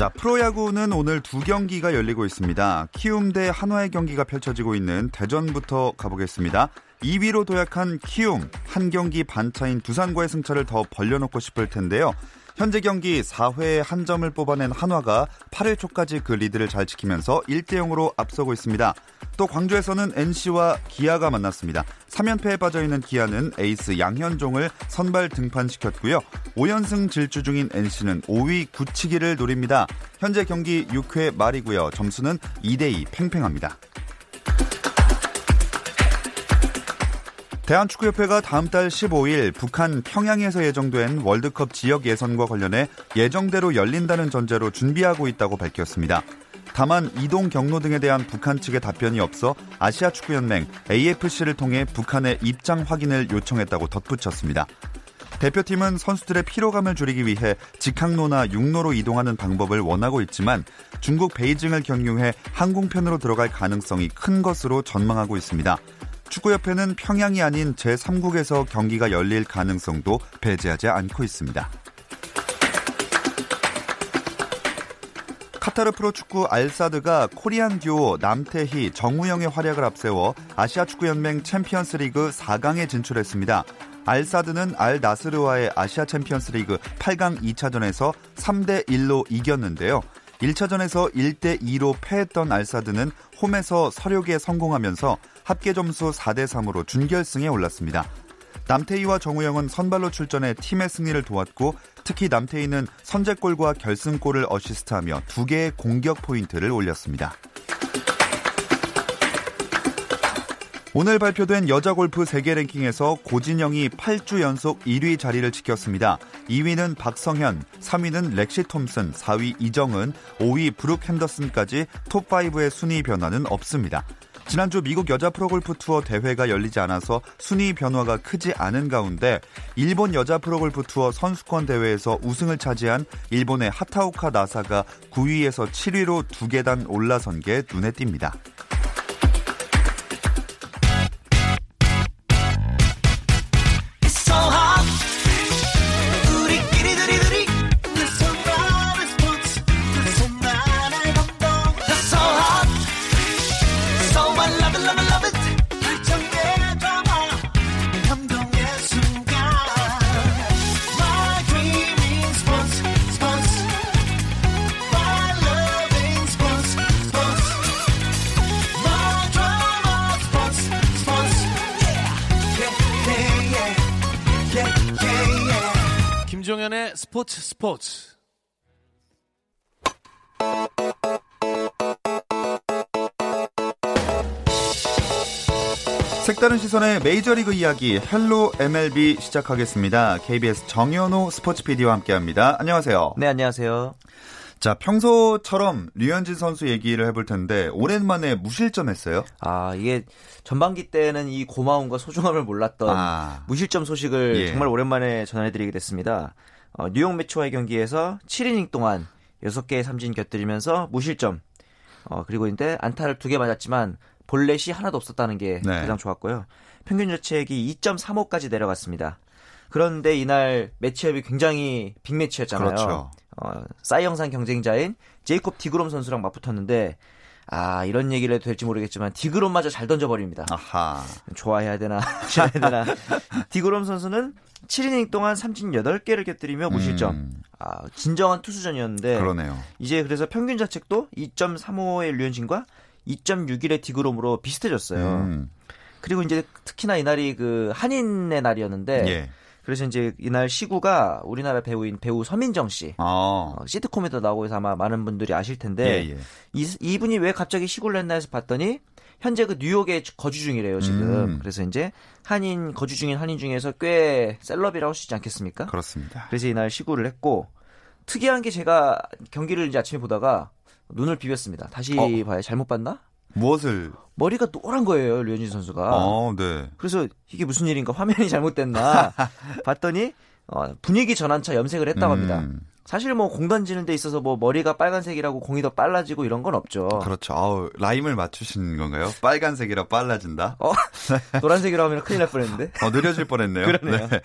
자, 프로야구는 오늘 두 경기가 열리고 있습니다. 키움 대 한화의 경기가 펼쳐지고 있는 대전부터 가보겠습니다. 2위로 도약한 키움, 한 경기 반차인 두산과의 승차를 더 벌려놓고 싶을 텐데요. 현재 경기 4회에 한 점을 뽑아낸 한화가 8회 초까지 그 리드를 잘 지키면서 1대 0으로 앞서고 있습니다. 또 광주에서는 NC와 기아가 만났습니다. 3연패에 빠져 있는 기아는 에이스 양현종을 선발 등판시켰고요. 5연승 질주 중인 NC는 5위 굳히기를 노립니다. 현재 경기 6회 말이고요. 점수는 2대2 팽팽합니다. 대한축구협회가 다음 달 15일 북한 평양에서 예정된 월드컵 지역 예선과 관련해 예정대로 열린다는 전제로 준비하고 있다고 밝혔습니다. 다만 이동 경로 등에 대한 북한 측의 답변이 없어 아시아 축구연맹 AFC를 통해 북한의 입장 확인을 요청했다고 덧붙였습니다. 대표팀은 선수들의 피로감을 줄이기 위해 직항로나 육로로 이동하는 방법을 원하고 있지만 중국 베이징을 경유해 항공편으로 들어갈 가능성이 큰 것으로 전망하고 있습니다. 축구협회는 평양이 아닌 제3국에서 경기가 열릴 가능성도 배제하지 않고 있습니다. 카타르 프로축구 알사드가 코리안 듀오 남태희, 정우영의 활약을 앞세워 아시아 축구연맹 챔피언스리그 4강에 진출했습니다. 알사드는 알 나스르와의 아시아 챔피언스리그 8강 2차전에서 3대 1로 이겼는데요. 1차전에서 1대 2로 패했던 알사드는 홈에서 서력에 성공하면서 합계 점수 4대 3으로 준결승에 올랐습니다. 남태희와 정우영은 선발로 출전해 팀의 승리를 도왔고 특히 남태희는 선제골과 결승골을 어시스트하며 두 개의 공격 포인트를 올렸습니다. 오늘 발표된 여자 골프 세계 랭킹에서 고진영이 8주 연속 1위 자리를 지켰습니다. 2위는 박성현, 3위는 렉시 톰슨, 4위 이정은, 5위 브룩 핸더슨까지 톱5의 순위 변화는 없습니다. 지난주 미국 여자 프로골프 투어 대회가 열리지 않아서 순위 변화가 크지 않은 가운데 일본 여자 프로골프 투어 선수권 대회에서 우승을 차지한 일본의 하타오카 나사가 9위에서 7위로 두 계단 올라선 게 눈에 띕니다. 스포츠 스포츠. 색다른 시선의 메이저리그 이야기 Hello MLB 시작하겠습니다. KBS 정현호 스포츠 PD와 함께합니다. 안녕하세요. 네, 안녕하세요. 자, 평소처럼 류현진 선수 얘기를 해볼 텐데 오랜만에 무실점했어요. 아, 이게 전반기 때는 이 고마움과 소중함을 몰랐던 아. 무실점 소식을 예. 정말 오랜만에 전해드리게 됐습니다. 어, 뉴욕 매치와의 경기에서 7이닝 동안 6개의 삼진 곁들이면서 무실점. 어, 그리고 이제 안타를 두 개 맞았지만 볼넷이 하나도 없었다는 게 네. 가장 좋았고요. 평균 자책이 2.35까지 내려갔습니다. 그런데 이날 매치업이 굉장히 빅매치였잖아요. 그렇죠. 어, 싸이 영상 경쟁자인 제이콥 디그롬 선수랑 맞붙었는데 아 이런 얘기를 해도 될지 모르겠지만 디그롬마저 잘 던져버립니다. 아하. 좋아해야 되나 싫어야 되나. 디그롬 선수는 7이닝 동안 삼진 8개를 곁들이며 무실점. 음. 아 진정한 투수전이었는데 그러네요. 이제 그래서 평균 자책도 2.35의 류현진과 2.61의 디그롬으로 비슷해졌어요. 음. 그리고 이제 특히나 이날이 그 한인의 날이었는데 예. 그래서 이제 이날 시구가 우리나라 배우인 배우 서민정 씨 어. 어, 시트콤에도 나오고 해서 아마 많은 분들이 아실 텐데 예, 예. 이, 이분이 왜 갑자기 시구를 냈나 해서 봤더니 현재 그 뉴욕에 거주 중이래요 지금. 음. 그래서 이제 한인 거주 중인 한인 중에서 꽤 셀럽이라고 할 수 있지 않겠습니까? 그렇습니다. 그래서 이날 시구를 했고 특이한 게 제가 경기를 이제 아침에 보다가 눈을 비볐습니다. 다시 어. 봐야 잘못 봤나? 무엇을? 머리가 노란 거예요, 류현진 선수가. 어, 네. 그래서 이게 무슨 일인가 화면이 잘못됐나 봤더니 어, 분위기 전환차 염색을 했다고 합니다. 음. 사실 뭐 공 던지는 데 있어서 뭐 머리가 빨간색이라고 공이 더 빨라지고 이런 건 없죠. 그렇죠. 아우, 라임을 맞추신 건가요? 빨간색이라 빨라진다? 어, 노란색이라 하면 큰일 날 뻔했는데. 어, 느려질 뻔했네요. 그러네요. 네.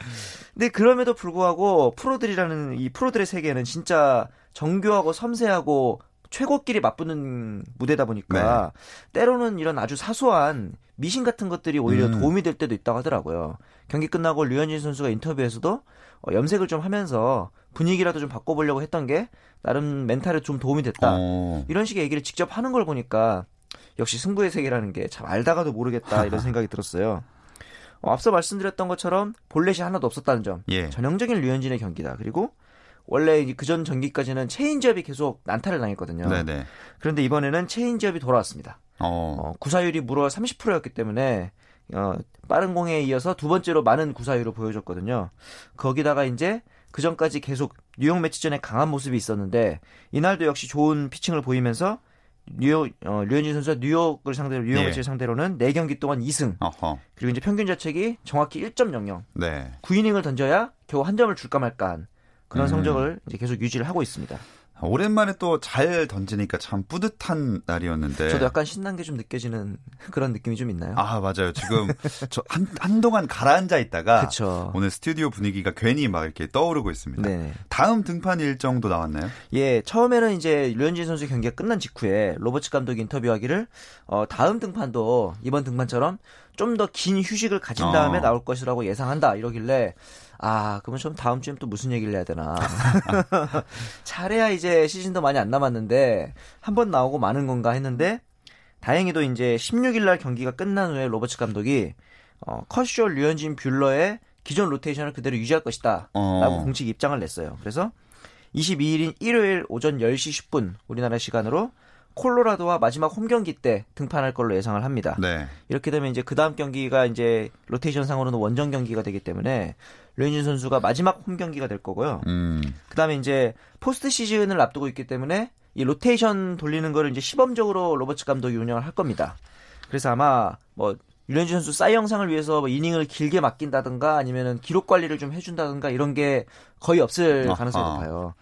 근데 그럼에도 불구하고 프로들이라는 이 프로들의 세계는 진짜 정교하고 섬세하고 최고끼리 맞붙는 무대다 보니까 네. 때로는 이런 아주 사소한 미신 같은 것들이 오히려 음. 도움이 될 때도 있다고 하더라고요. 경기 끝나고 류현진 선수가 인터뷰에서도 어, 염색을 좀 하면서 분위기라도 좀 바꿔보려고 했던 게 나름 멘탈에 좀 도움이 됐다. 어. 이런 식의 얘기를 직접 하는 걸 보니까 역시 승부의 세계라는 게 참 알다가도 모르겠다 이런 생각이 들었어요. 어, 앞서 말씀드렸던 것처럼 볼넷이 하나도 없었다는 점. 예. 전형적인 류현진의 경기다. 그리고 원래 그전 경기까지는 체인지업이 계속 난타를 당했거든요. 네네. 그런데 이번에는 체인지업이 돌아왔습니다. 어. 어, 구사율이 무려 30%였기 때문에 어, 빠른 공에 이어서 두 번째로 많은 구사율을 보여줬거든요. 거기다가 이제 그 전까지 계속 뉴욕 메츠전에 강한 모습이 있었는데 이날도 역시 좋은 피칭을 보이면서 뉴욕 어, 류현진 선수가 뉴욕을 상대로 뉴욕 네. 매치를 상대로는 4경기 동안 2승. 어허. 그리고 이제 평균 자책이 정확히 1.00. 네. 9이닝을 던져야 겨우 한 점을 줄까 말까 한 그런 음. 성적을 이제 계속 유지를 하고 있습니다. 오랜만에 또 잘 던지니까 참 뿌듯한 날이었는데. 저도 약간 신난 게 좀 느껴지는 그런 느낌이 좀 있나요? 아, 맞아요. 지금 저 한, 한동안 가라앉아 있다가. 그쵸. 오늘 스튜디오 분위기가 괜히 막 이렇게 떠오르고 있습니다. 네. 다음 등판 일정도 나왔나요? 예, 처음에는 이제 류현진 선수 경기가 끝난 직후에 로버츠 감독이 인터뷰하기를 어, 다음 등판도 이번 등판처럼 좀 더 긴 휴식을 가진 다음에 어. 나올 것이라고 예상한다 이러길래 아, 그러면 좀 다음 주엔 또 무슨 얘기를 해야 되나. 잘해야 이제 시즌도 많이 안 남았는데, 한 번 나오고 마는 건가 했는데, 다행히도 이제 16일 날 경기가 끝난 후에 로버츠 감독이, 어, 커쇼 류현진 뷰러의 기존 로테이션을 그대로 유지할 것이다. 어. 라고 공식 입장을 냈어요. 그래서 22일인 일요일 오전 10시 10분 우리나라 시간으로 콜로라도와 마지막 홈 경기 때 등판할 걸로 예상을 합니다. 네. 이렇게 되면 이제 그 다음 경기가 이제 로테이션 상으로는 원정 경기가 되기 때문에 류현진 선수가 마지막 홈 경기가 될 거고요. 음. 그 다음에 이제 포스트 시즌을 앞두고 있기 때문에 이 로테이션 돌리는 거를 이제 시범적으로 로버츠 감독이 운영을 할 겁니다. 그래서 아마 뭐 류현진 선수 사이 영상을 위해서 뭐 이닝을 길게 맡긴다든가 아니면은 기록 관리를 좀 해준다든가 이런 게 거의 없을 가능성이 높아요.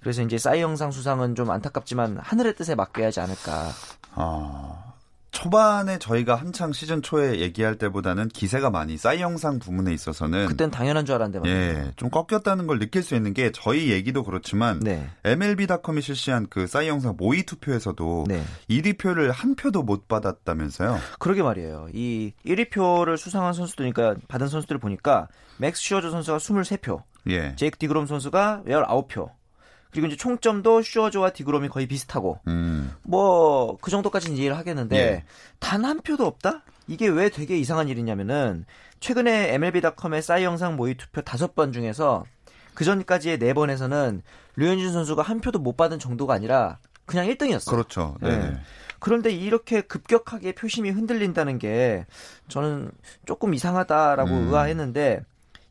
그래서 이제 싸이 영상 수상은 좀 안타깝지만 하늘의 뜻에 맡겨야 하지 않을까. 아. 초반에 저희가 한창 시즌 초에 얘기할 때보다는 기세가 많이 싸이 영상 부문에 있어서는 그땐 당연한 줄 알았는데 예, 좀 꺾였다는 걸 느낄 수 있는 게 저희 얘기도 그렇지만 네. MLB.com이 실시한 그 싸이 영상 모의 투표에서도 네. 1위 표를 한 표도 못 받았다면서요. 그러게 말이에요. 이 1위 표를 수상한 선수들니까 받은 선수들 을 보니까 맥스 슈어저 선수가 23표, 예. 제이크 디그롬 선수가 19표, 그리고 이제 총점도 슈어저와 디그롬이 거의 비슷하고 음. 뭐그 정도까지는 이해를 하겠는데 예. 단한 표도 없다? 이게 왜 되게 이상한 일이냐면은 최근에 MLB.com의 사이 영상 모의 투표 다섯 번 중에서 그 전까지의 네 번에서는 류현진 선수가 한 표도 못 받은 정도가 아니라 그냥 1등이었어요. 그렇죠. 네. 네. 그런데 이렇게 급격하게 표심이 흔들린다는 게 저는 조금 이상하다라고 음. 의아했는데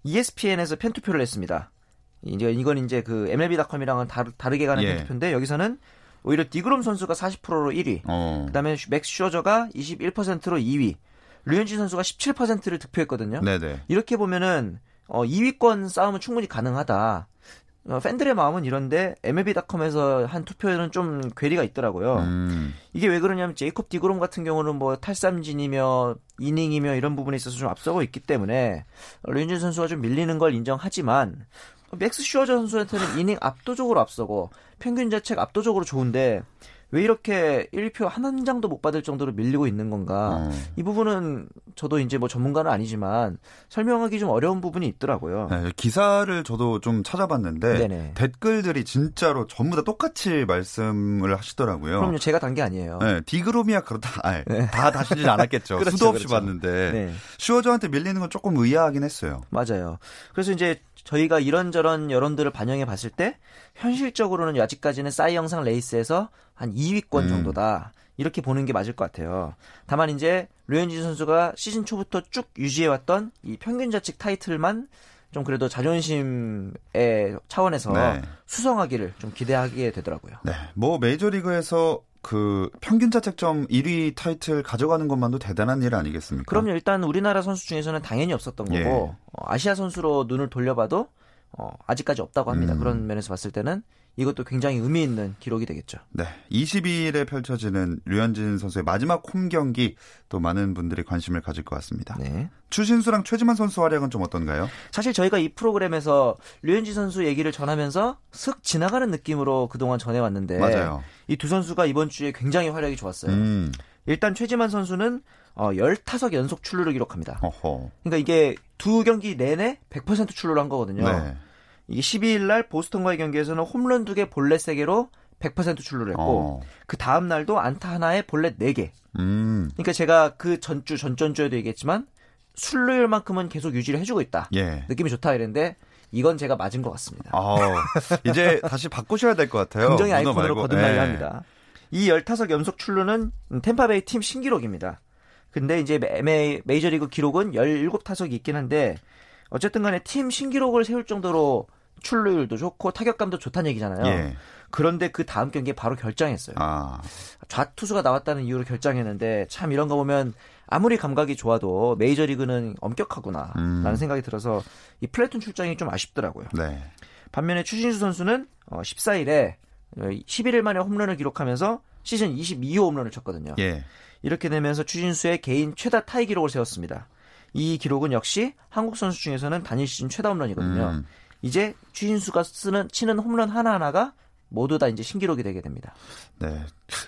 ESPN에서 팬투표를 했습니다. 이제 이건 이제 그 MLB.com이랑은 다르, 다르게 가는 예. 팬투표인데 여기서는 오히려 디그롬 선수가 40%로 1위, 어. 그다음에 맥스 슈어저가 21%로 2위, 류현진 선수가 17%를 득표했거든요. 네네. 이렇게 보면은 어, 2위권 싸움은 충분히 가능하다. 어, 팬들의 마음은 이런데 MLB.com에서 한 투표에는 좀 괴리가 있더라고요. 음. 이게 왜 그러냐면 제이콥 디그롬 같은 경우는 뭐 탈삼진이며 이닝이며 이런 부분에 있어서 좀 앞서고 있기 때문에 류현진 선수가 좀 밀리는 걸 인정하지만 맥스 슈어저 선수한테는 이닝 압도적으로 앞서고 평균 자책 압도적으로 좋은데 왜 이렇게 1표 한 장도 못 받을 정도로 밀리고 있는 건가? 어. 이 부분은 저도 이제 뭐 전문가는 아니지만 설명하기 좀 어려운 부분이 있더라고요. 네, 기사를 저도 좀 찾아봤는데 네네. 댓글들이 진짜로 전부 다 똑같이 말씀을 하시더라고요. 그럼요, 제가 단 게 아니에요. 네, 디그롬이야 그렇다. 아니, 네. 다 다시진 않았겠죠. 그렇죠, 수도 없이 그렇죠. 봤는데 네. 슈어저한테 밀리는 건 조금 의아하긴 했어요. 맞아요. 그래서 이제 저희가 이런저런 여론들을 반영해 봤을 때 현실적으로는 아직까지는 싸이 영상 레이스에서 한 2위권 음. 정도다. 이렇게 보는 게 맞을 것 같아요. 다만 이제 류현진 선수가 시즌 초부터 쭉 유지해왔던 이 평균 자책 타이틀만 좀 그래도 자존심의 차원에서 네. 수성하기를 좀 기대하게 되더라고요. 네. 뭐 메이저리그에서 그 평균 자책점 1위 타이틀 가져가는 것만도 대단한 일 아니겠습니까? 그럼요. 일단 우리나라 선수 중에서는 당연히 없었던 거고 예. 어, 아시아 선수로 눈을 돌려봐도 어, 아직까지 없다고 합니다. 음. 그런 면에서 봤을 때는 이것도 굉장히 의미 있는 기록이 되겠죠. 네. 22일에 펼쳐지는 류현진 선수의 마지막 홈 경기 또 많은 분들이 관심을 가질 것 같습니다. 네. 추신수랑 최지만 선수 활약은 좀 어떤가요? 사실 저희가 이 프로그램에서 류현진 선수 얘기를 전하면서 슥 지나가는 느낌으로 그동안 전해왔는데 맞아요. 이 두 선수가 이번 주에 굉장히 활약이 좋았어요. 음. 일단 최지만 선수는 어, 15 연속 출루를 기록합니다. 어허. 그러니까 이게 두 경기 내내 100% 출루를 한 거거든요. 네. 이게 12일 날 보스턴과의 경기에서는 홈런 2개 볼넷 3개로 100% 출루를 했고 어. 그 다음 날도 안타 하나에 볼넷 4개. 음. 그러니까 제가 그 전주 전전주에도 얘기했지만 출루율만큼은 계속 유지를 해주고 있다. 예. 느낌이 좋다 이랬는데 이건 제가 맞은 것 같습니다. 아, 이제 다시 바꾸셔야 될 것 같아요. 긍정의 아이콘으로 거듭나야 예. 합니다. 이 15 연속 출루는 템파베이 팀 신기록입니다. 근데 이제 메, 메이저리그 기록은 17타석이 있긴 한데 어쨌든 간에 팀 신기록을 세울 정도로 출루율도 좋고 타격감도 좋다는 얘기잖아요. 예. 그런데 그 다음 경기에 바로 결장했어요. 아. 좌투수가 나왔다는 이유로 결장했는데 참 이런 거 보면 아무리 감각이 좋아도 메이저리그는 엄격하구나라는 음. 생각이 들어서 이 플래툰 출장이 좀 아쉽더라고요. 네. 반면에 추신수 선수는 14일에 어, 11일 만에 홈런을 기록하면서 시즌 22호 홈런을 쳤거든요. 예. 이렇게 되면서 추신수의 개인 최다 타이 기록을 세웠습니다. 이 기록은 역시 한국 선수 중에서는 단일 시즌 최다 홈런이거든요. 음. 이제 추신수가 쓰는 치는 홈런 하나하나가 모두 다 이제 신기록이 되게 됩니다. 네.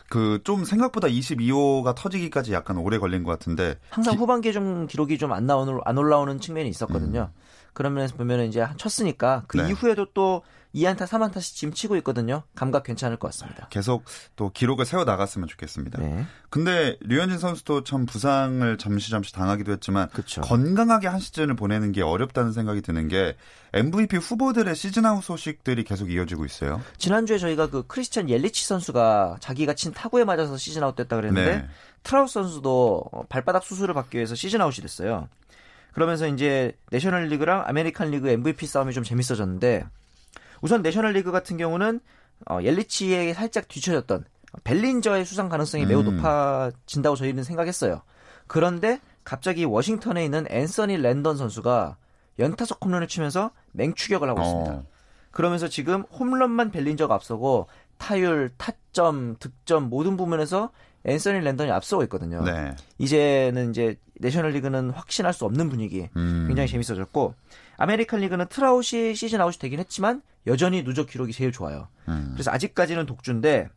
그 좀 생각보다 22호가 터지기까지 약간 오래 걸린 것 같은데 항상 기... 후반기에 좀 기록이 좀 안 나오는 안 올라오는 측면이 있었거든요. 음. 그런 면에서 보면은 이제 쳤으니까 그 네. 이후에도 또 2안타, 3안타씩 지금 치고 있거든요. 감각 괜찮을 것 같습니다. 계속 또 기록을 세워 나갔으면 좋겠습니다. 네. 근데 류현진 선수도 참 부상을 잠시 잠시 당하기도 했지만 그쵸. 건강하게 한 시즌을 보내는 게 어렵다는 생각이 드는 게 MVP 후보들의 시즌 아웃 소식들이 계속 이어지고 있어요. 지난주에 저희가 그 크리스찬 옐리치 선수가 자기가 친 타구에 맞아서 시즌 아웃 됐다 그랬는데 네. 트라웃 선수도 발바닥 수술을 받기 위해서 시즌 아웃이 됐어요. 그러면서 이제 내셔널 리그랑 아메리칸 리그 MVP 싸움이 좀 재밌어졌는데 우선 내셔널리그 같은 경우는 어, 옐리치에 살짝 뒤쳐졌던 벨린저의 수상 가능성이 매우 음. 높아진다고 저희는 생각했어요. 그런데 갑자기 워싱턴에 있는 앤서니 렌던 선수가 연타석 홈런을 치면서 맹추격을 하고 있습니다. 어. 그러면서 지금 홈런만 벨린저가 앞서고 타율, 타점, 득점 모든 부분에서 앤서니 렌던이 앞서고 있거든요. 네. 이제는 이제 내셔널리그는 확신할 수 없는 분위기 음. 굉장히 재밌어졌고 아메리칸 리그는 트라웃이 시즌 아웃이 되긴 했지만 여전히 누적 기록이 제일 좋아요. 음. 그래서 아직까지는 독주인데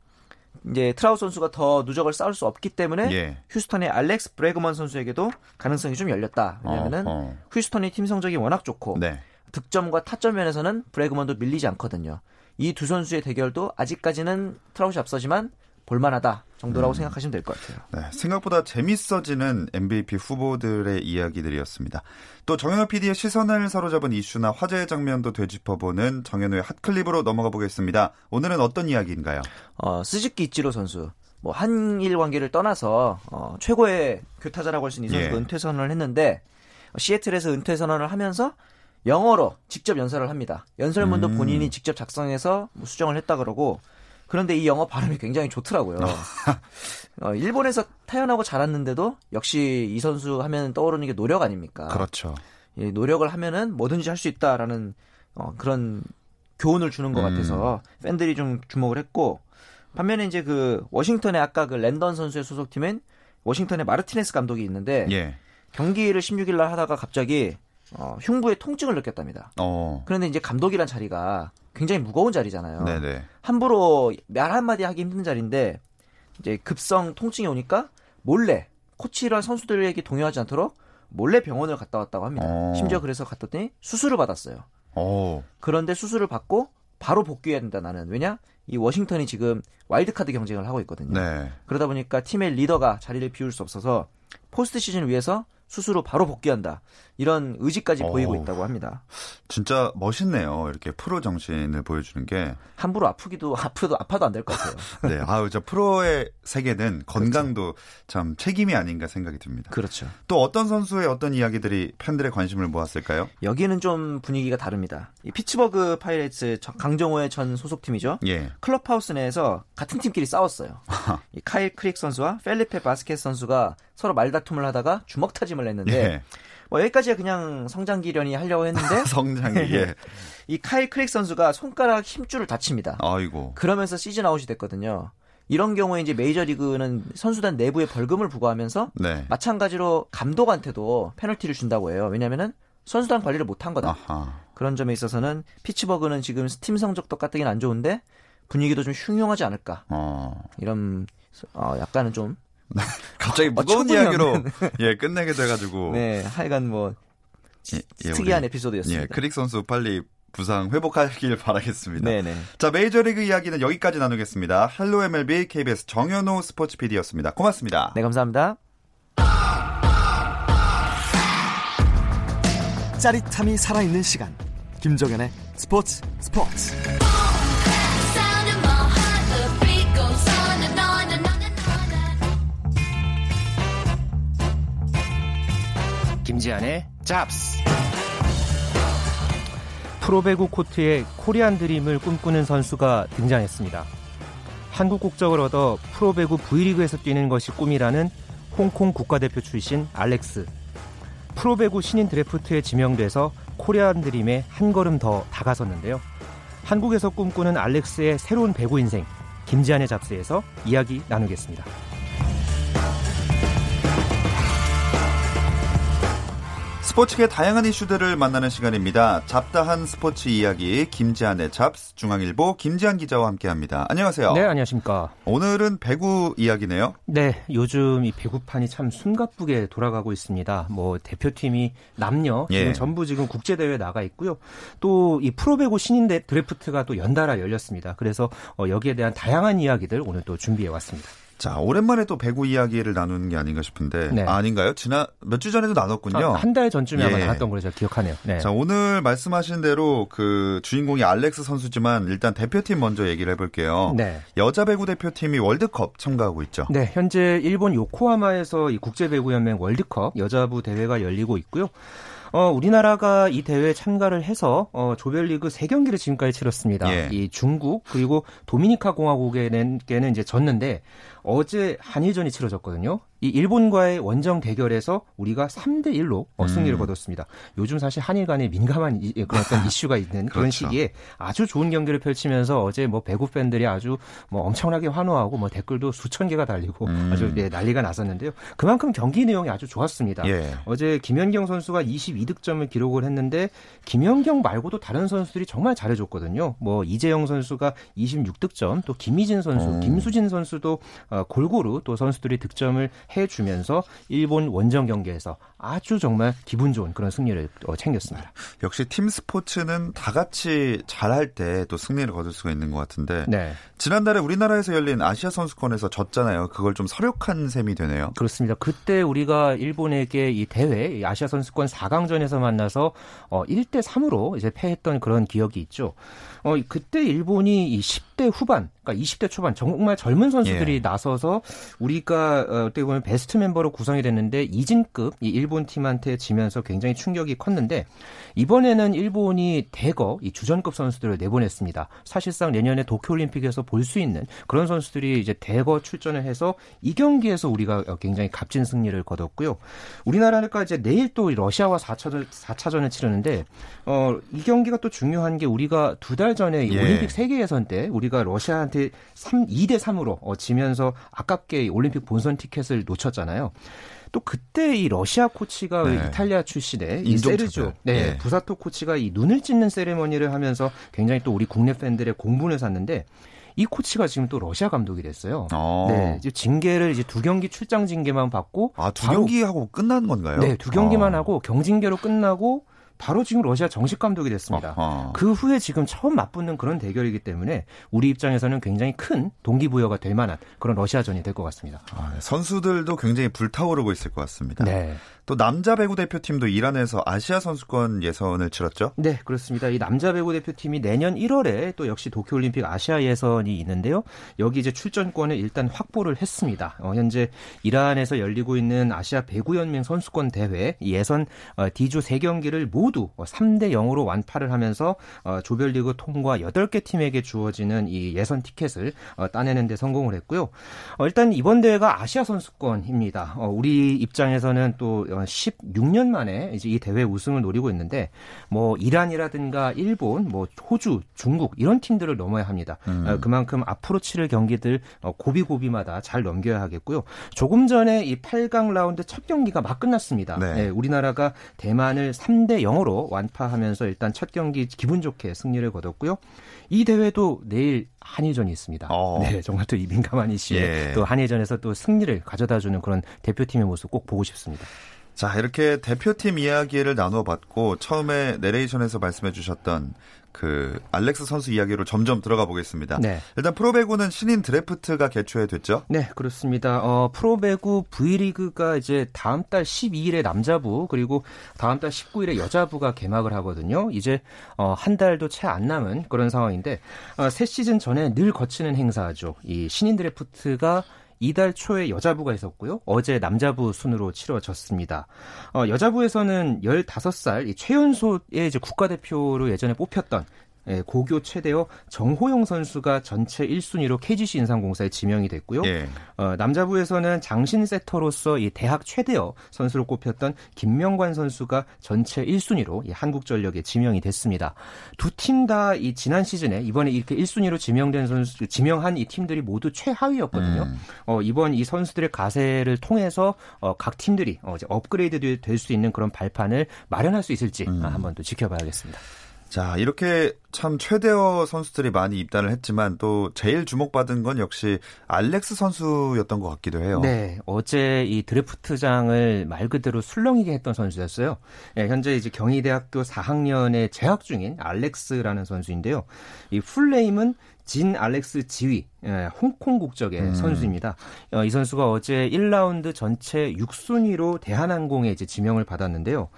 이제 트라웃 선수가 더 누적을 쌓을 수 없기 때문에 예. 휴스턴의 알렉스 브레그먼 선수에게도 가능성이 좀 열렸다. 왜냐면은 어, 어. 휴스턴이 팀 성적이 워낙 좋고 네. 득점과 타점 면에서는 브레그먼도 밀리지 않거든요. 이 두 선수의 대결도 아직까지는 트라웃이 앞서지만 볼만하다 정도라고 음. 생각하시면 될 것 같아요. 네, 생각보다 재밌어지는 MVP 후보들의 이야기들이었습니다. 또 정현호 PD의 시선을 사로잡은 이슈나 화제의 장면도 되짚어보는 정현호의 hot clip으로 넘어가 보겠습니다. 오늘은 어떤 이야기인가요? 어, 스즈키 이치로 선수. 뭐 한일 관계를 떠나서 어, 최고의 교타자라고 할 수 있는 이 선수가 예. 은퇴 선언을 했는데 시애틀에서 은퇴 선언을 하면서 영어로 직접 연설을 합니다. 연설문도 음. 본인이 직접 작성해서 뭐 수정을 했다 그러고 그런데 이 영어 발음이 굉장히 좋더라고요. 어, 일본에서 태어나고 자랐는데도 역시 이 선수 하면 떠오르는 게 노력 아닙니까? 그렇죠. 예, 노력을 하면은 뭐든지 할 수 있다라는 어, 그런 교훈을 주는 것 음. 같아서 팬들이 좀 주목을 했고 반면에 이제 그 워싱턴의 아까 그 랜던 선수의 소속팀엔 워싱턴의 마르티네스 감독이 있는데 예. 경기를 16일 날 하다가 갑자기 어, 흉부에 통증을 느꼈답니다. 어. 그런데 이제 감독이란 자리가 굉장히 무거운 자리잖아요. 네네. 함부로 말 한마디 하기 힘든 자리인데 이제 급성 통증이 오니까 몰래 코치랑 선수들에게 동요하지 않도록 몰래 병원을 갔다 왔다고 합니다. 어. 심지어 그래서 갔더니 수술을 받았어요. 어. 그런데 수술을 받고 바로 복귀해야 된다 나는. 왜냐? 이 워싱턴이 지금 와일드카드 경쟁을 하고 있거든요. 네. 그러다 보니까 팀의 리더가 자리를 비울 수 없어서 포스트 시즌을 위해서 수술 후 바로 복귀한다. 이런 의지까지 오, 보이고 있다고 합니다. 진짜 멋있네요. 이렇게 프로 정신을 보여주는 게 함부로 아프기도 아프도 아파도 안 될 것 같아요. 네, 아우 저 프로의 세계는 건강도 그렇죠. 참 책임이 아닌가 생각이 듭니다. 그렇죠. 또 어떤 선수의 어떤 이야기들이 팬들의 관심을 모았을까요? 여기는 좀 분위기가 다릅니다. 이 피츠버그 파이레츠 강정호의 전 소속팀이죠. 예. 클럽하우스 내에서 같은 팀끼리 싸웠어요. 이 카일 크릭 선수와 펠리페 바스케스 선수가 서로 말다툼을 하다가 주먹다짐을 했는데. 예. 뭐 여기까지야 그냥 성장기려니 하려고 했는데 성장기 예. 이 카일 크릭 선수가 손가락 힘줄을 다칩니다. 아이고. 그러면서 시즌 아웃이 됐거든요. 이런 경우에 이제 메이저리그는 선수단 내부에 벌금을 부과하면서 네. 마찬가지로 감독한테도 페널티를 준다고 해요. 왜냐면은 선수단 관리를 못한 거다. 아하. 그런 점에 있어서는 피츠버그는 지금 팀 성적도 까뜩이나 안 좋은데 분위기도 좀 흉흉하지 않을까. 어. 이런 어, 약간은 좀 갑자기 무거운 이야기로 예 끝내게 돼가지고 네 하여간 뭐 예, 예, 특이한 우리, 에피소드였습니다. 예, 크릭 선수 빨리 부상 회복하길 바라겠습니다. 네네. 자 메이저리그 이야기는 여기까지 나누겠습니다. Hello MLB KBS 정현호 스포츠 PD였습니다. 고맙습니다. 네 감사합니다. 짜릿함이 살아있는 시간 김정현의 스포츠 스포츠. 김지한의 잡스. 프로배구 코트에 코리안 드림을 꿈꾸는 선수가 등장했습니다. 한국 국적을 얻어 프로배구 V리그에서 뛰는 것이 꿈이라는 홍콩 국가대표 출신 알렉스. 프로배구 신인 드래프트에 지명돼서 코리안 드림에 한 걸음 더 다가섰는데요. 한국에서 꿈꾸는 알렉스의 새로운 배구 인생 김지한의 잡스에서 이야기 나누겠습니다. 스포츠계 다양한 이슈들을 만나는 시간입니다. 잡다한 스포츠 이야기 김지한의 잡스 중앙일보 김지한 기자와 함께합니다. 안녕하세요. 네, 안녕하십니까. 오늘은 배구 이야기네요. 네, 요즘 이 배구판이 참 숨가쁘게 돌아가고 있습니다. 뭐 대표팀이 남녀 예. 지금 전부 지금 국제 대회 나가 있고요. 또 이 프로 배구 신인 드래프트가 또 연달아 열렸습니다. 그래서 어, 여기에 대한 다양한 이야기들 오늘 또 준비해 왔습니다. 자, 오랜만에 또 배구 이야기를 나누는 게 아닌가 싶은데. 네. 아, 닌가요 지난, 몇 주 전에도 나눴군요. 아, 한달 전쯤에 아마 예. 나눴던 걸로 제가 기억하네요. 네. 자, 오늘 말씀하신 대로 그 주인공이 알렉스 선수지만 일단 대표팀 먼저 얘기를 해볼게요. 네. 여자 배구 대표팀이 월드컵 참가하고 있죠. 네, 현재 일본 요코하마에서 이 국제 배구 연맹 월드컵 여자부 대회가 열리고 있고요. 어, 우리나라가 이 대회에 참가를 해서 어, 조별리그 3경기를 지금까지 치렀습니다. 예. 이 중국 그리고 도미니카 공화국에는 이제 졌는데 어제 한일전이 치러졌거든요. 이 일본과의 원정 대결에서 우리가 3대 1로 어, 승리를 음. 거뒀습니다. 요즘 사실 한일 간에 민감한 이, 그런 어떤 이슈가 있는 그런 그렇죠. 시기에 아주 좋은 경기를 펼치면서 어제 뭐 배구 팬들이 아주 뭐 엄청나게 환호하고 뭐 댓글도 수천 개가 달리고 음. 아주 네, 난리가 났었는데요. 그만큼 경기 내용이 아주 좋았습니다. 예. 어제 김연경 선수가 22득점을 기록을 했는데 김연경 말고도 다른 선수들이 정말 잘해줬거든요. 뭐 이재영 선수가 26득점, 또 김희진 선수, 음. 김수진 선수도 어, 골고루 또 선수들이 득점을 해주면서 일본 원정 경기에서 아주 정말 기분 좋은 그런 승리를 어, 챙겼습니다. 역시 팀 스포츠는 다 같이 잘할 때 또 승리를 거둘 수가 있는 것 같은데 네. 지난달에 우리나라에서 열린 아시아 선수권에서 졌잖아요. 그걸 좀 설욕한 셈이 되네요. 그렇습니다. 그때 우리가 일본에게 이 대회 아시아 선수권 4강전에서 만나서 어, 1대 3으로 이제 패했던 그런 기억이 있죠. 어, 그때 일본이 이 10대 후반, 그러니까 20대 초반 정말 젊은 선수들이 예. 나서 서 우리가 어, 어떻게 보면 베스트 멤버로 구성이 됐는데 이진급 이 일본 팀한테 지면서 굉장히 충격이 컸는데 이번에는 일본이 대거 이 주전급 선수들을 내보냈습니다. 사실상 내년에 도쿄올림픽에서 볼 수 있는 그런 선수들이 이제 대거 출전을 해서 이 경기에서 우리가 굉장히 값진 승리를 거뒀고요. 우리나라가 이제 내일 또 러시아와 4차전 4차전을 치르는데 어, 이 경기가 또 중요한 게 우리가 두 달 전에 예. 올림픽 세계 예선 때 우리가 러시아한테 3, 2대 3으로 어, 지면서 아깝게 올림픽 본선 티켓을 놓쳤잖아요. 또 그때 이 러시아 코치가 네. 이탈리아 출신의 이 세르조 네, 네, 부사토 코치가 이 눈을 찢는 세레머니를 하면서 굉장히 또 우리 국내 팬들의 공분을 샀는데 이 코치가 지금 또 러시아 감독이 됐어요. 어. 네, 이제 징계를 이제 두 경기 출장 징계만 받고 아, 두 경기 하고 끝난 건가요? 네, 두 경기만 어. 하고 경징계로 끝나고 바로 지금 러시아 정식 감독이 됐습니다. 어허. 그 후에 지금 처음 맞붙는 그런 대결이기 때문에 우리 입장에서는 굉장히 큰 동기부여가 될 만한 그런 러시아전이 될 것 같습니다. 아, 네. 선수들도 굉장히 불타오르고 있을 것 같습니다. 네. 또 남자 배구 대표팀도 이란에서 아시아 선수권 예선을 치렀죠? 네, 그렇습니다. 이 남자 배구 대표팀이 내년 1월에 또 역시 도쿄 올림픽 아시아 예선이 있는데요. 여기 이제 출전권을 일단 확보를 했습니다. 어, 현재 이란에서 열리고 있는 아시아 배구 연맹 선수권 대회 예선 어, D조 3경기를 모두 3대 어, 0으로 완파를 하면서 어, 조별리그 통과 8개 팀에게 주어지는 이 예선 티켓을 어, 따내는 데 성공을 했고요. 어, 일단 이번 대회가 아시아 선수권입니다. 우리 입장에서는 또 16년 만에 이제 이 대회 우승을 노리고 있는데 뭐 이란이라든가 일본, 뭐 호주, 중국 이런 팀들을 넘어야 합니다. 음. 어, 그만큼 앞으로 치를 경기들 어, 고비고비마다 잘 넘겨야 하겠고요. 조금 전에 이 8강 라운드 첫 경기가 막 끝났습니다. 네. 네, 우리나라가 대만을 3대 0으로 완파하면서 일단 첫 경기 기분 좋게 승리를 거뒀고요. 이 대회도 내일 한일전이 있습니다. 어. 네, 정말 또 이 민감한 이슈에 예. 또 한일전에서 또 승리를 가져다주는 그런 대표팀의 모습 꼭 보고 싶습니다. 자, 이렇게 대표팀 이야기를 나눠봤고 처음에 내레이션에서 말씀해 주셨던 그 알렉스 선수 이야기로 점점 들어가 보겠습니다. 네. 일단 프로배구는 신인 드래프트가 개최 됐죠? 네, 그렇습니다. 어, 프로배구 V리그가 이제 다음 달 12일에 남자부 그리고 다음 달 19일에 여자부가 개막을 하거든요. 이제 어, 한 달도 채 안 남은 그런 상황인데 어, 새 시즌 전에 늘 거치는 행사죠. 이 신인 드래프트가 이달 초에 여자부가 있었고요. 어제 남자부 순으로 치러졌습니다. 어, 여자부에서는 15살 최연소의 이제 국가대표로 예전에 뽑혔던 예, 고교 최대어 정호영 선수가 전체 1순위로 KGC 인상공사에 지명이 됐고요. 예. 어, 남자부에서는 장신 세터로서 이 대학 최대어 선수로 꼽혔던 김명관 선수가 전체 1순위로 이 한국전력에 지명이 됐습니다. 두 팀 다 이 지난 시즌에 이번에 이렇게 1순위로 지명된 선수 지명한 이 팀들이 모두 최하위였거든요. 음. 어, 이번 이 선수들의 가세를 통해서 어, 각 팀들이 어, 업그레이드 될 수 있는 그런 발판을 마련할 수 있을지 음. 한번 또 지켜봐야겠습니다. 자, 이렇게 참 최대어 선수들이 많이 입단을 했지만 또 제일 주목받은 건 역시 알렉스 선수였던 것 같기도 해요. 네, 어제 이 드래프트장을 말 그대로 술렁이게 했던 선수였어요. 네, 현재 이제 경희대학교 4학년에 재학 중인 알렉스라는 선수인데요. 이 풀네임은 진 알렉스 지휘, 예, 홍콩 국적의 음. 선수입니다. 어, 이 선수가 어제 1라운드 전체 6순위로 대한항공에 이제 지명을 받았는데요.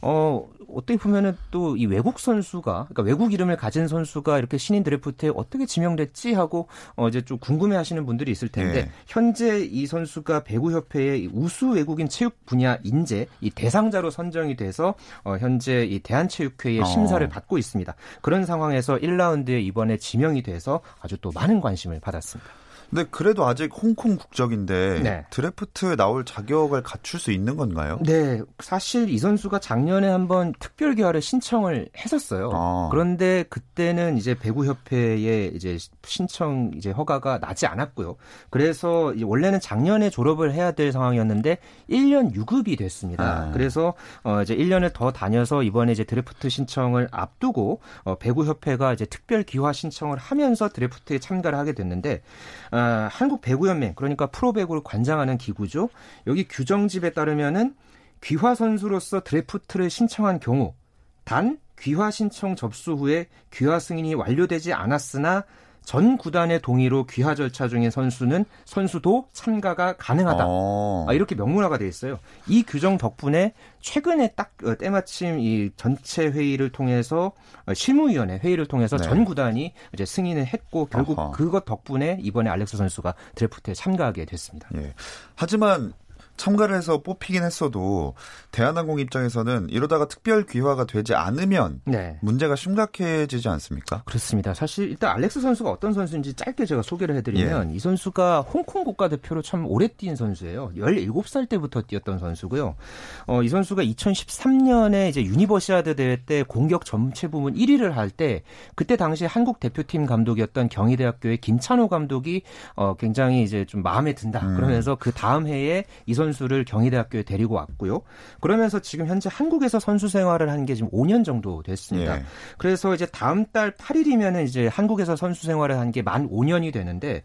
어, 어떻게 보면은 또 이 외국 선수가 그러니까 외국 이름을 가진 선수가 이렇게 신인 드래프트에 어떻게 지명됐지 하고 어 이제 좀 궁금해 하시는 분들이 있을 텐데 네. 현재 이 선수가 배구 협회의 우수 외국인 체육 분야 인재 이 대상자로 선정이 돼서 어 현재 이 대한체육회의 어. 심사를 받고 있습니다. 그런 상황에서 1라운드에 이번에 지명이 돼서 아주 또 많은 관심을 받았습니다. 근데 그래도 아직 홍콩 국적인데 네. 드래프트에 나올 자격을 갖출 수 있는 건가요? 네, 사실 이 선수가 작년에 한번 특별 기화를 신청을 했었어요. 아. 그런데 그때는 이제 배구 협회에 이제 신청 이제 허가가 나지 않았고요. 그래서 원래는 작년에 졸업을 해야 될 상황이었는데 1년 유급이 됐습니다. 아. 그래서 어 이제 1년을 더 다녀서 이번에 이제 드래프트 신청을 앞두고 어 배구 협회가 이제 특별 귀화 신청을 하면서 드래프트에 참가를 하게 됐는데 어 한국 배구 연맹 그러니까 프로 배구를 관장하는 기구죠. 여기 규정집에 따르면은 귀화 선수로서 드래프트를 신청한 경우 단 귀화 신청 접수 후에 귀화 승인이 완료되지 않았으나 전 구단의 동의로 귀화 절차 중인 선수는 선수도 참가가 가능하다. 어. 아, 이렇게 명문화가 돼 있어요. 이 규정 덕분에 최근에 딱 어, 때마침 이 전체 회의를 통해서 어, 실무위원회 회의를 통해서 네. 전 구단이 이제 승인을 했고 결국 어허. 그것 덕분에 이번에 알렉스 선수가 드래프트에 참가하게 됐습니다. 예. 하지만 참가를 해서 뽑히긴 했어도 대한항공 입장에서는 이러다가 특별 귀화가 되지 않으면 네. 문제가 심각해지지 않습니까? 그렇습니다. 사실 일단 알렉스 선수가 어떤 선수인지 짧게 제가 소개를 해드리면 예. 이 선수가 홍콩 국가대표로 참 오래 뛴 선수예요. 17살 때부터 뛰었던 선수고요. 어, 이 선수가 2013년에 이제 유니버시아드 대회 때 공격 전체 부문 1위를 할 때 그때 당시 한국 대표팀 감독이었던 경희대학교의 김찬호 감독이 어, 굉장히 이제 좀 마음에 든다. 음. 그러면서 그 다음 해에 이 선수 선수를 경희대학교에 데리고 왔고요. 그러면서 지금 현재 한국에서 선수 생활을 한 게 지금 5년 정도 됐습니다. 예. 그래서 이제 다음 달 8일이면은 이제 한국에서 선수 생활을 한 게 만 5년이 되는데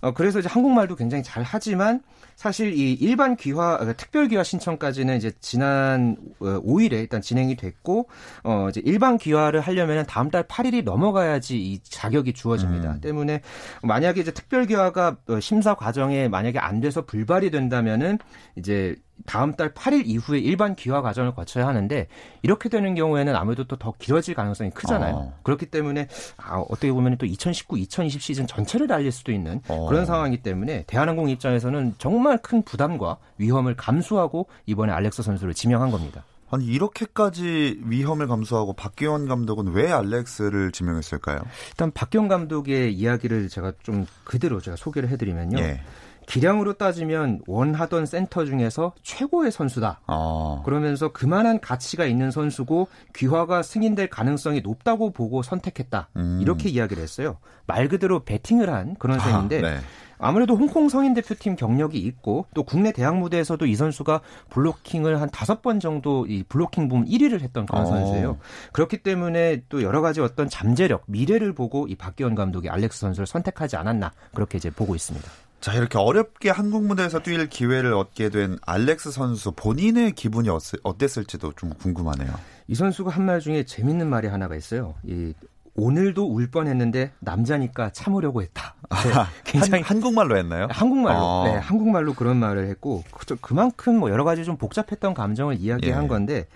어, 그래서 이제 한국말도 굉장히 잘 하지만 사실 이 일반 귀화, 그러니까 특별 귀화 신청까지는 이제 지난 5일에 어, 일단 진행이 됐고, 어, 이제 일반 귀화를 하려면 다음 달 8일이 넘어가야지 이 자격이 주어집니다. 음. 때문에 만약에 이제 특별 귀화가 어, 심사 과정에 만약에 안 돼서 불발이 된다면은 이제 다음 달 8일 이후에 일반 귀화 과정을 거쳐야 하는데 이렇게 되는 경우에는 아무래도 또 더 길어질 가능성이 크잖아요. 어. 그렇기 때문에 아, 어떻게 보면 또 2019, 2020 시즌 전체를 달릴 수도 있는 어. 그런 상황이기 때문에 대한항공 입장에서는 정말 큰 부담과 위험을 감수하고 이번에 알렉스 선수를 지명한 겁니다. 아니 이렇게까지 위험을 감수하고 박기원 감독은 왜 알렉스를 지명했을까요? 일단 박기원 감독의 이야기를 제가 좀 그대로 제가 소개를 해드리면요. 예. 기량으로 따지면 원하던 센터 중에서 최고의 선수다. 어. 그러면서 그만한 가치가 있는 선수고 귀화가 승인될 가능성이 높다고 보고 선택했다. 음. 이렇게 이야기를 했어요. 말 그대로 배팅을 한 그런 셈인데 아, 네. 아무래도 홍콩 성인 대표팀 경력이 있고 또 국내 대학 무대에서도 이 선수가 블로킹을 한 다섯 번 정도 이 블로킹 부문 1위를 했던 그런 어. 선수예요. 그렇기 때문에 또 여러 가지 어떤 잠재력, 미래를 보고 이 박기원 감독이 알렉스 선수를 선택하지 않았나 그렇게 이제 보고 있습니다. 자, 이렇게 어렵게 한국 무대에서 뛸 기회를 얻게 된 알렉스 선수 본인의 기분이 어땠을지도 좀 궁금하네요. 이 선수가 한 말 중에 재밌는 말이 하나가 있어요. 이 오늘도 울 뻔했는데 남자니까 참으려고 했다. 네, 굉장히 한, 국말로 했나요? 한국말로. 어. 네, 한국말로 그런 말을 했고 그만큼 뭐 여러 가지 좀 복잡했던 감정을 이야기한 예. 건데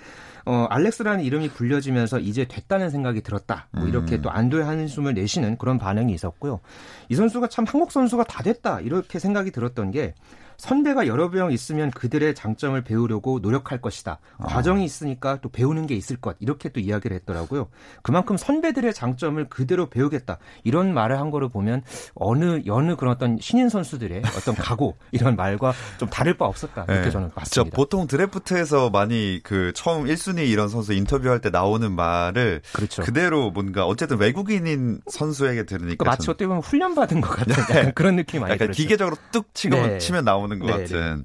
어, 알렉스라는 이름이 불려지면서 이제 됐다는 생각이 들었다. 뭐 이렇게 음. 또 안도의 한숨을 내쉬는 그런 반응이 있었고요. 이 선수가 참 한국 선수가 다 됐다. 이렇게 생각이 들었던 게 선배가 여러 명 있으면 그들의 장점을 배우려고 노력할 것이다. 아. 과정이 있으니까 또 배우는 게 있을 것. 이렇게 또 이야기를 했더라고요. 그만큼 선배들의 장점을 그대로 배우겠다. 이런 말을 한 거를 보면 어느 여느 그런 어떤 신인 선수들의 어떤 각오 이런 말과 좀 다를 바 없었다. 이렇게 네. 저는 봤습니다. 보통 드래프트에서 많이 그 처음 1순위 이런 선수 인터뷰할 때 나오는 말을 그렇죠. 그대로 뭔가 어쨌든 외국인인 선수에게 들으니까 그러니까 마치 어떻게 보면 훈련 받은 것 같은 네. 그런 느낌이 많이 약간 들었죠. 기계적으로 뚝 치고 네. 치면 나오는 나오는 것 네네. 같은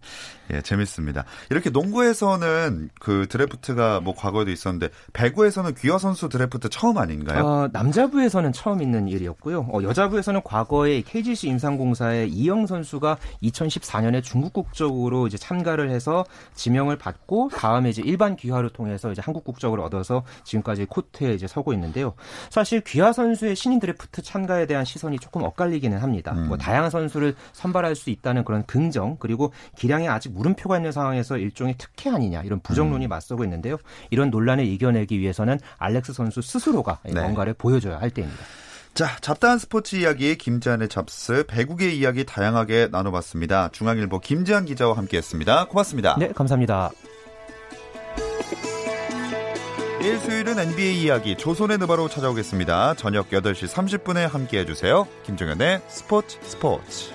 예, 재밌습니다. 이렇게 농구에서는 그 드래프트가 뭐 과거에도 있었는데 배구에서는 귀화 선수 드래프트 처음 아닌가요? 어, 남자부에서는 처음 있는 일이었고요. 어, 여자부에서는 과거에 KGC 임상공사의 이영 선수가 2014년에 중국 국적으로 이제 참가를 해서 지명을 받고 다음에 이제 일반 귀화를 통해서 이제 한국 국적을 얻어서 지금까지 코트에 이제 서고 있는데요. 사실 귀화 선수의 신인 드래프트 참가에 대한 시선이 조금 엇갈리기는 합니다. 음. 뭐 다양한 선수를 선발할 수 있다는 그런 긍정 그리고 기량에 아직 물음표가 있는 상황에서 일종의 특혜 아니냐 이런 부정론이 음. 맞서고 있는데요. 이런 논란을 이겨내기 위해서는 알렉스 선수 스스로가 네. 뭔가를 보여줘야 할 때입니다. 자, 잡다한 스포츠 이야기 김지한의 잡스 배국의 이야기 다양하게 나눠봤습니다. 중앙일보 김지한 기자와 함께했습니다. 고맙습니다. 네, 감사합니다. 내일 수요일은 NBA 이야기 조선의 느바로 찾아오겠습니다. 저녁 8시 30분에 함께해 주세요. 김종현의 스포츠 스포츠.